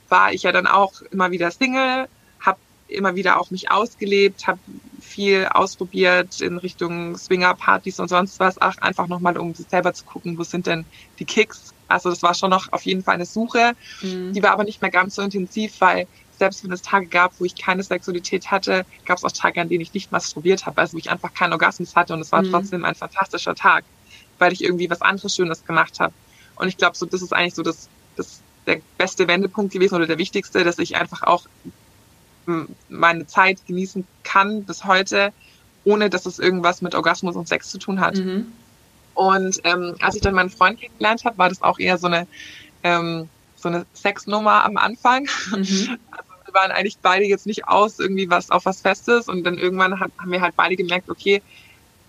war ich ja dann auch immer wieder Single, habe immer wieder auch mich ausgelebt, habe viel ausprobiert in Richtung Swinger-Partys und sonst was, auch einfach nochmal, um selber zu gucken, wo sind denn die Kicks. Also das war schon noch auf jeden Fall eine Suche, mhm. die war aber nicht mehr ganz so intensiv, weil selbst wenn es Tage gab, wo ich keine Sexualität hatte, gab es auch Tage, an denen ich nicht masturbiert habe, also wo ich einfach keinen Orgasmus hatte und es war mhm. trotzdem ein fantastischer Tag weil ich irgendwie was anderes Schönes gemacht habe. Und ich glaube, so das ist eigentlich so das, das der beste Wendepunkt gewesen oder der wichtigste, dass ich einfach auch meine Zeit genießen kann bis heute, ohne dass es irgendwas mit Orgasmus und Sex zu tun hat. Mhm. Und ähm, als ich dann meinen Freund kennengelernt habe, war das auch eher so eine ähm, so eine Sexnummer am Anfang. Mhm. Also wir waren eigentlich beide jetzt nicht aus irgendwie was auf was Festes und dann irgendwann hat, haben wir halt beide gemerkt, okay,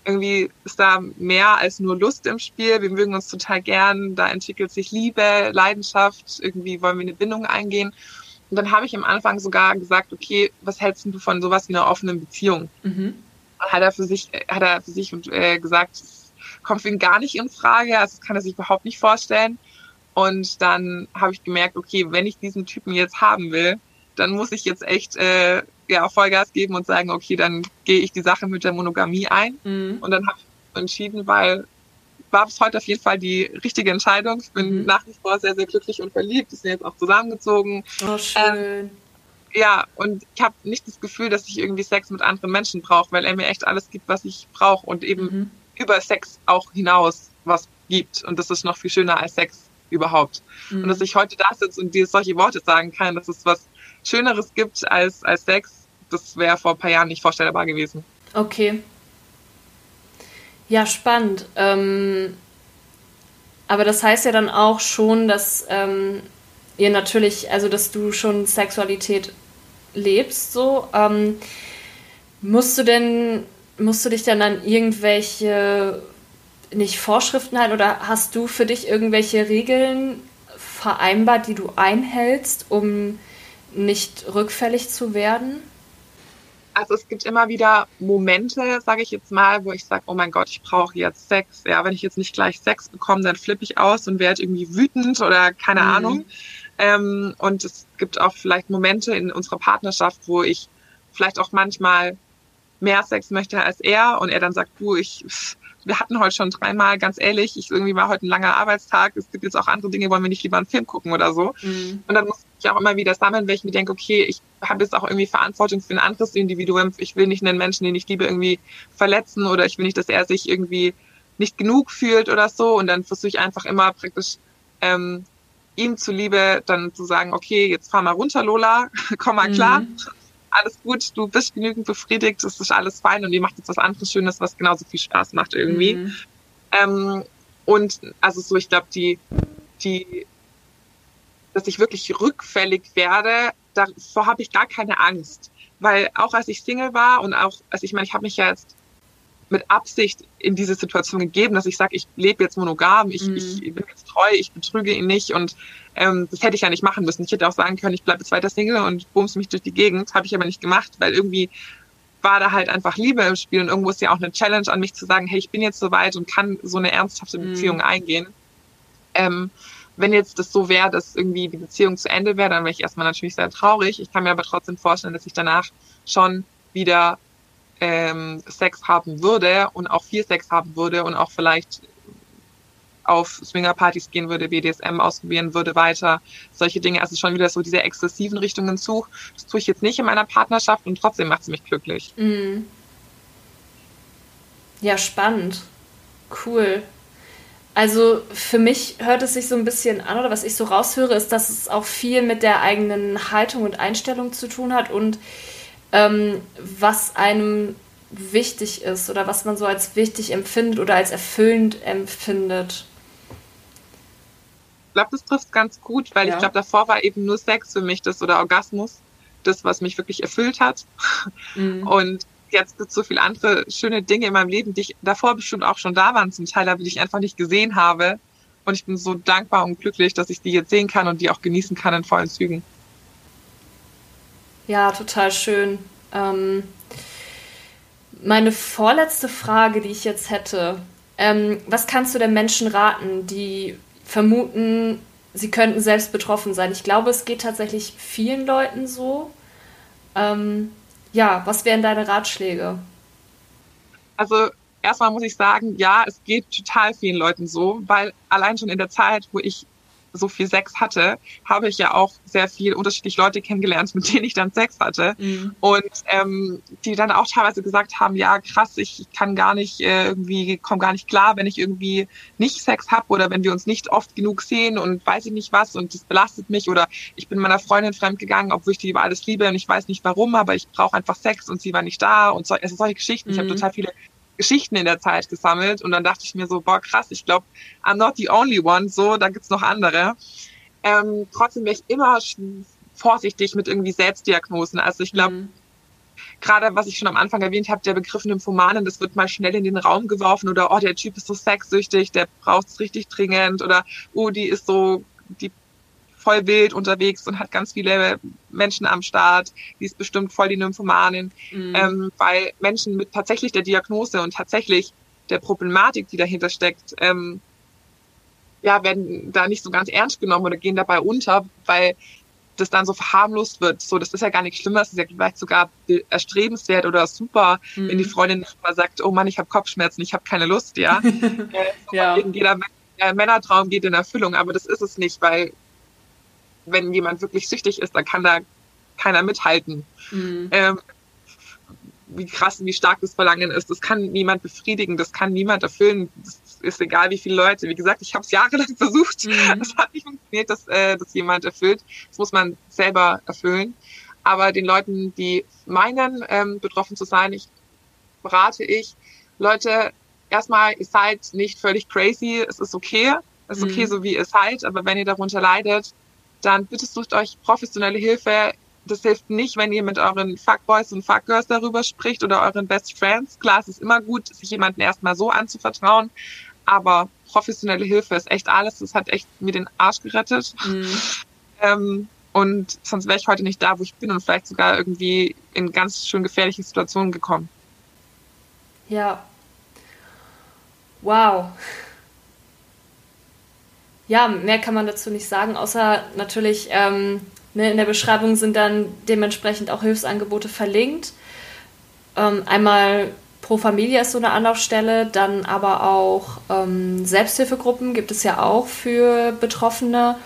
irgendwie ist da mehr als nur Lust im Spiel. Wir mögen uns total gern. Da entwickelt sich Liebe, Leidenschaft. Irgendwie wollen wir eine Bindung eingehen. Und dann habe ich am Anfang sogar gesagt, okay, was hältst du von sowas wie einer offenen Beziehung? Mhm. Hat er für sich, hat er für sich äh, gesagt, kommt für ihn gar nicht in Frage. Also das kann er sich überhaupt nicht vorstellen. Und dann habe ich gemerkt, okay, wenn ich diesen Typen jetzt haben will, dann muss ich jetzt echt äh, ja, Vollgas geben und sagen, okay, dann gehe ich die Sache mit der Monogamie ein. Mhm. Und dann habe ich entschieden, weil war bis heute auf jeden Fall die richtige Entscheidung. Ich bin mhm. nach wie vor sehr, sehr glücklich und verliebt. Wir sind jetzt auch zusammengezogen. Oh, schön. Ähm, ja, und ich habe nicht das Gefühl, dass ich irgendwie Sex mit anderen Menschen brauche, weil er mir echt alles gibt, was ich brauche und eben mhm. über Sex auch hinaus was gibt. Und das ist noch viel schöner als Sex überhaupt. Mhm. Und dass ich heute da sitze und dir solche Worte sagen kann, dass es was Schöneres gibt als, als Sex, das wäre vor ein paar Jahren nicht vorstellbar gewesen. Okay. Ja, spannend. Ähm, aber das heißt ja dann auch schon, dass ähm, ihr natürlich, also dass du schon Sexualität lebst, so. Ähm, musst du denn, musst du dich dann an irgendwelche nicht Vorschriften halten oder hast du für dich irgendwelche Regeln vereinbart, die du einhältst, um nicht rückfällig zu werden? Also es gibt immer wieder Momente, sage ich jetzt mal, wo ich sage, oh mein Gott, ich brauche jetzt Sex. Ja, wenn ich jetzt nicht gleich Sex bekomme, dann flippe ich aus und werde irgendwie wütend oder keine mhm. Ahnung. Ähm, und es gibt auch vielleicht Momente in unserer Partnerschaft, wo ich vielleicht auch manchmal mehr Sex möchte als er und er dann sagt, du, ich wir hatten heute schon dreimal, ganz ehrlich, ich irgendwie war heute ein langer Arbeitstag, es gibt jetzt auch andere Dinge, wollen wir nicht lieber einen Film gucken oder so. Mhm. Und dann muss ich auch immer wieder sammeln, weil ich mir denke, okay, ich habe jetzt auch irgendwie Verantwortung für ein anderes Individuum. Ich will nicht einen Menschen, den ich liebe, irgendwie verletzen oder ich will nicht, dass er sich irgendwie nicht genug fühlt oder so. Und dann versuche ich einfach immer praktisch ähm, ihm zuliebe dann zu sagen, okay, jetzt fahr mal runter, Lola, komm mal klar. Mhm alles gut, du bist genügend befriedigt, es ist alles fein und ihr macht jetzt was anderes Schönes, was genauso viel Spaß macht irgendwie. Mhm. Ähm, und also so, ich glaube, die, die, dass ich wirklich rückfällig werde, davor habe ich gar keine Angst. Weil auch als ich Single war und auch, also ich meine, ich habe mich ja jetzt mit Absicht in diese Situation gegeben, dass ich sage, ich lebe jetzt monogam, ich, mhm. ich bin jetzt treu, ich betrüge ihn nicht und ähm, das hätte ich ja nicht machen müssen. Ich hätte auch sagen können, ich bleibe jetzt weiter Single und bums mich durch die Gegend, habe ich aber nicht gemacht, weil irgendwie war da halt einfach Liebe im Spiel und irgendwo ist ja auch eine Challenge an mich zu sagen, hey, ich bin jetzt soweit und kann so eine ernsthafte mhm. Beziehung mhm. eingehen. Ähm, wenn jetzt das so wäre, dass irgendwie die Beziehung zu Ende wäre, dann wäre ich erstmal natürlich sehr traurig. Ich kann mir aber trotzdem vorstellen, dass ich danach schon wieder ähm, Sex haben würde und auch viel Sex haben würde und auch vielleicht auf Swingerpartys gehen würde, BDSM ausprobieren würde, weiter solche Dinge. Also schon wieder so diese exzessiven Richtungen zu. Das tue ich jetzt nicht in meiner Partnerschaft und trotzdem macht es mich glücklich. Mhm. Ja, spannend. Cool. Also für mich hört es sich so ein bisschen an, oder was ich so raushöre, ist, dass es auch viel mit der eigenen Haltung und Einstellung zu tun hat und ähm, was einem wichtig ist oder was man so als wichtig empfindet oder als erfüllend empfindet. Ich glaube, das trifft ganz gut, weil ja. ich glaube, davor war eben nur Sex für mich das oder Orgasmus, das, was mich wirklich erfüllt hat. Mhm. Und jetzt gibt es so viele andere schöne Dinge in meinem Leben, die ich davor bestimmt auch schon da waren, zum Teil, aber die ich einfach nicht gesehen habe. Und ich bin so dankbar und glücklich, dass ich die jetzt sehen kann und die auch genießen kann in vollen Zügen. Ja, total schön. Ähm, meine vorletzte Frage, die ich jetzt hätte, ähm, was kannst du den Menschen raten, die vermuten, sie könnten selbst betroffen sein? Ich glaube, es geht tatsächlich vielen Leuten so. Ähm, ja, was wären deine Ratschläge? Also erstmal muss ich sagen, ja, es geht total vielen Leuten so, weil allein schon in der Zeit, wo ich so viel Sex hatte, habe ich ja auch sehr viel unterschiedliche Leute kennengelernt, mit denen ich dann Sex hatte. Mhm. Und ähm, die dann auch teilweise gesagt haben, ja krass, ich kann gar nicht äh, irgendwie, komme gar nicht klar, wenn ich irgendwie nicht Sex habe oder wenn wir uns nicht oft genug sehen und weiß ich nicht was und das belastet mich oder ich bin meiner Freundin fremdgegangen, obwohl ich die über alles liebe und ich weiß nicht warum, aber ich brauche einfach Sex und sie war nicht da und so, also solche Geschichten. Mhm. Ich habe total viele Geschichten in der Zeit gesammelt und dann dachte ich mir so, boah, krass, ich glaube, I'm not the only one, so, da gibt's noch andere. Ähm, trotzdem wäre ich immer vorsichtig mit irgendwie Selbstdiagnosen. Also ich glaube, mhm. gerade was ich schon am Anfang erwähnt habe, der Begriff Nymphomanen, das wird mal schnell in den Raum geworfen oder, oh, der Typ ist so sexsüchtig, der braucht es richtig dringend oder, oh, die ist so, die voll wild unterwegs und hat ganz viele Menschen am Start. Die ist bestimmt voll die Nymphomanin, mhm. ähm, weil Menschen mit tatsächlich der Diagnose und tatsächlich der Problematik, die dahinter steckt, ähm, ja, werden da nicht so ganz ernst genommen oder gehen dabei unter, weil das dann so verharmlost wird. So, das ist ja gar nichts Schlimmes, das ist ja vielleicht sogar erstrebenswert oder super, mhm. wenn die mhm. Freundin mal sagt, oh Mann, ich habe Kopfschmerzen, ich habe keine Lust, ja. äh, so ja. Jeder Männertraum geht in Erfüllung, aber das ist es nicht, weil wenn jemand wirklich süchtig ist, dann kann da keiner mithalten. Mhm. Ähm, wie krass, wie stark das Verlangen ist, das kann niemand befriedigen, das kann niemand erfüllen. Das ist egal, wie viele Leute. Wie gesagt, ich habe es jahrelang versucht. Mhm. Das hat nicht funktioniert, dass äh, das jemand erfüllt. Das muss man selber erfüllen. Aber den Leuten, die meinen, ähm, betroffen zu sein, ich berate ich, Leute, erstmal, ihr seid nicht völlig crazy, es ist okay. Es ist okay, mhm. so wie ihr seid, aber wenn ihr darunter leidet, dann bitte sucht euch professionelle Hilfe. Das hilft nicht, wenn ihr mit euren Fuckboys und Fuckgirls darüber spricht oder euren Best Friends. Klar, es ist immer gut, sich jemanden erstmal so anzuvertrauen, aber professionelle Hilfe ist echt alles. Das hat echt mir den Arsch gerettet. Mhm. Ähm, und sonst wäre ich heute nicht da, wo ich bin und vielleicht sogar irgendwie in ganz schön gefährliche Situationen gekommen. Ja. Wow ja, mehr kann man dazu nicht sagen, außer natürlich ähm, ne, in der Beschreibung sind dann dementsprechend auch Hilfsangebote verlinkt. Ähm, einmal Pro Familia ist so eine Anlaufstelle, dann aber auch ähm, Selbsthilfegruppen gibt es ja auch für Betroffene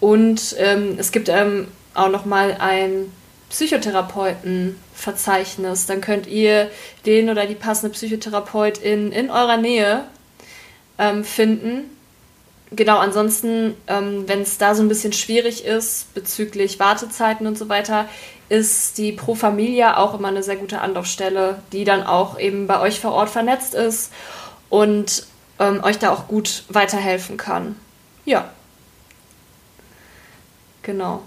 und ähm, es gibt ähm, auch noch mal ein Psychotherapeutenverzeichnis. Dann könnt ihr den oder die passende Psychotherapeutin in eurer Nähe ähm, finden genau, ansonsten, ähm, wenn es da so ein bisschen schwierig ist bezüglich Wartezeiten und so weiter, ist die Pro Familia auch immer eine sehr gute Anlaufstelle, die dann auch eben bei euch vor Ort vernetzt ist und ähm, euch da auch gut weiterhelfen kann. Ja. Genau.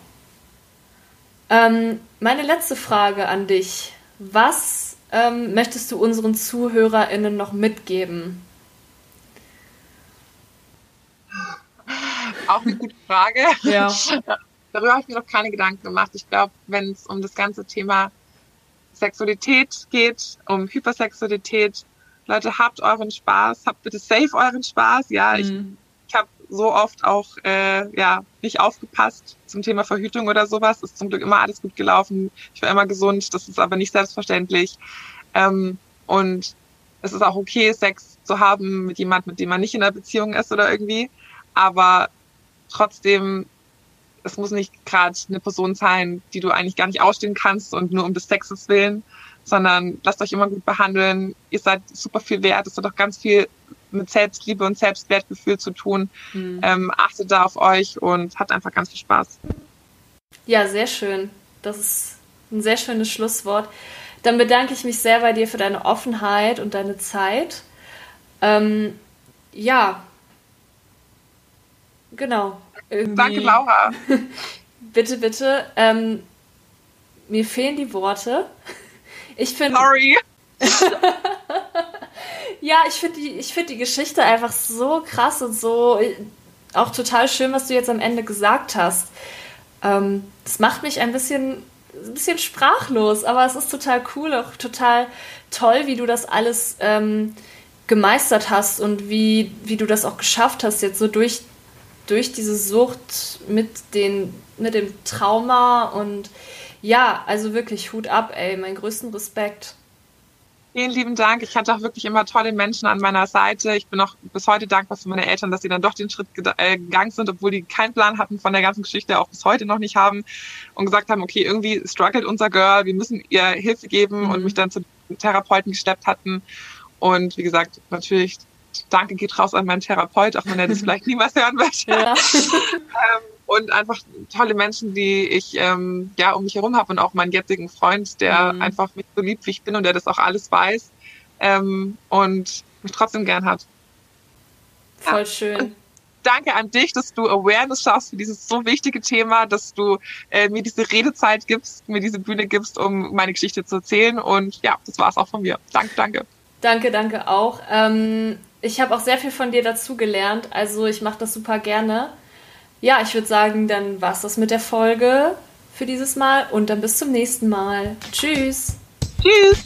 Ähm, meine letzte Frage an dich. Was ähm, möchtest du unseren ZuhörerInnen noch mitgeben? Auch eine gute Frage. Ja. Darüber habe ich mir noch keine Gedanken gemacht. Ich glaube, wenn es um das ganze Thema Sexualität geht, um Hypersexualität. Leute, habt euren Spaß, habt bitte safe euren Spaß. Ja, mhm. ich, ich habe so oft auch äh, ja nicht aufgepasst zum Thema Verhütung oder sowas. Ist zum Glück immer alles gut gelaufen. Ich war immer gesund. Das ist aber nicht selbstverständlich. Ähm, und es ist auch okay, Sex zu haben mit jemand, mit dem man nicht in einer Beziehung ist oder irgendwie. Aber trotzdem, es muss nicht gerade eine Person sein, die du eigentlich gar nicht ausstehen kannst und nur um des Sexes willen, sondern lasst euch immer gut behandeln. Ihr seid super viel wert. Es hat auch ganz viel mit Selbstliebe und Selbstwertgefühl zu tun. Mhm. Ähm, achtet da auf euch und habt einfach ganz viel Spaß. Ja, sehr schön. Das ist ein sehr schönes Schlusswort. Dann bedanke ich mich sehr bei dir für deine Offenheit und deine Zeit. Ähm, ja, genau. Irgendwie. Danke, Laura. bitte, bitte. Ähm, mir fehlen die Worte. Ich finde. Sorry. ja, ich finde die, find die Geschichte einfach so krass und so auch total schön, was du jetzt am Ende gesagt hast. Ähm, das macht mich ein bisschen, ein bisschen sprachlos, aber es ist total cool, auch total toll, wie du das alles ähm, gemeistert hast und wie, wie du das auch geschafft hast, jetzt so durch, durch diese Sucht mit, den, mit dem Trauma und ja, also wirklich Hut ab, ey, meinen größten Respekt. Vielen lieben Dank. Ich hatte auch wirklich immer tolle Menschen an meiner Seite. Ich bin auch bis heute dankbar für meine Eltern, dass sie dann doch den Schritt äh, gegangen sind, obwohl die keinen Plan hatten von der ganzen Geschichte, auch bis heute noch nicht haben und gesagt haben, okay, irgendwie struggelt unser Girl, wir müssen ihr Hilfe geben mhm. und mich dann zu Therapeuten gesteppt hatten. Und wie gesagt, natürlich, danke geht raus an meinen Therapeut, auch wenn er das vielleicht niemals hören möchte. Ja. ähm, und einfach tolle Menschen, die ich ähm, ja um mich herum habe und auch meinen jetzigen Freund, der mhm. einfach mich so liebt, wie ich bin und der das auch alles weiß ähm, und mich trotzdem gern hat. Voll ja. schön. Und danke an dich, dass du Awareness schaffst für dieses so wichtige Thema, dass du äh, mir diese Redezeit gibst, mir diese Bühne gibst, um meine Geschichte zu erzählen. Und ja, das war es auch von mir. Danke, danke. Danke, danke auch. Ähm, ich habe auch sehr viel von dir dazu gelernt. Also ich mache das super gerne ja, ich würde sagen, dann war es das mit der Folge für dieses Mal und dann bis zum nächsten Mal. Tschüss. Tschüss.